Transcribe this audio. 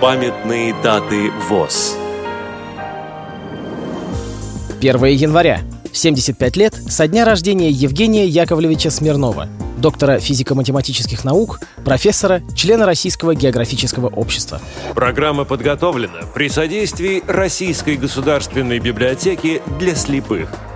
Памятные даты ВОЗ 1 января. 75 лет со дня рождения Евгения Яковлевича Смирнова, доктора физико-математических наук, профессора, члена Российского географического общества. Программа подготовлена при содействии Российской государственной библиотеки для слепых –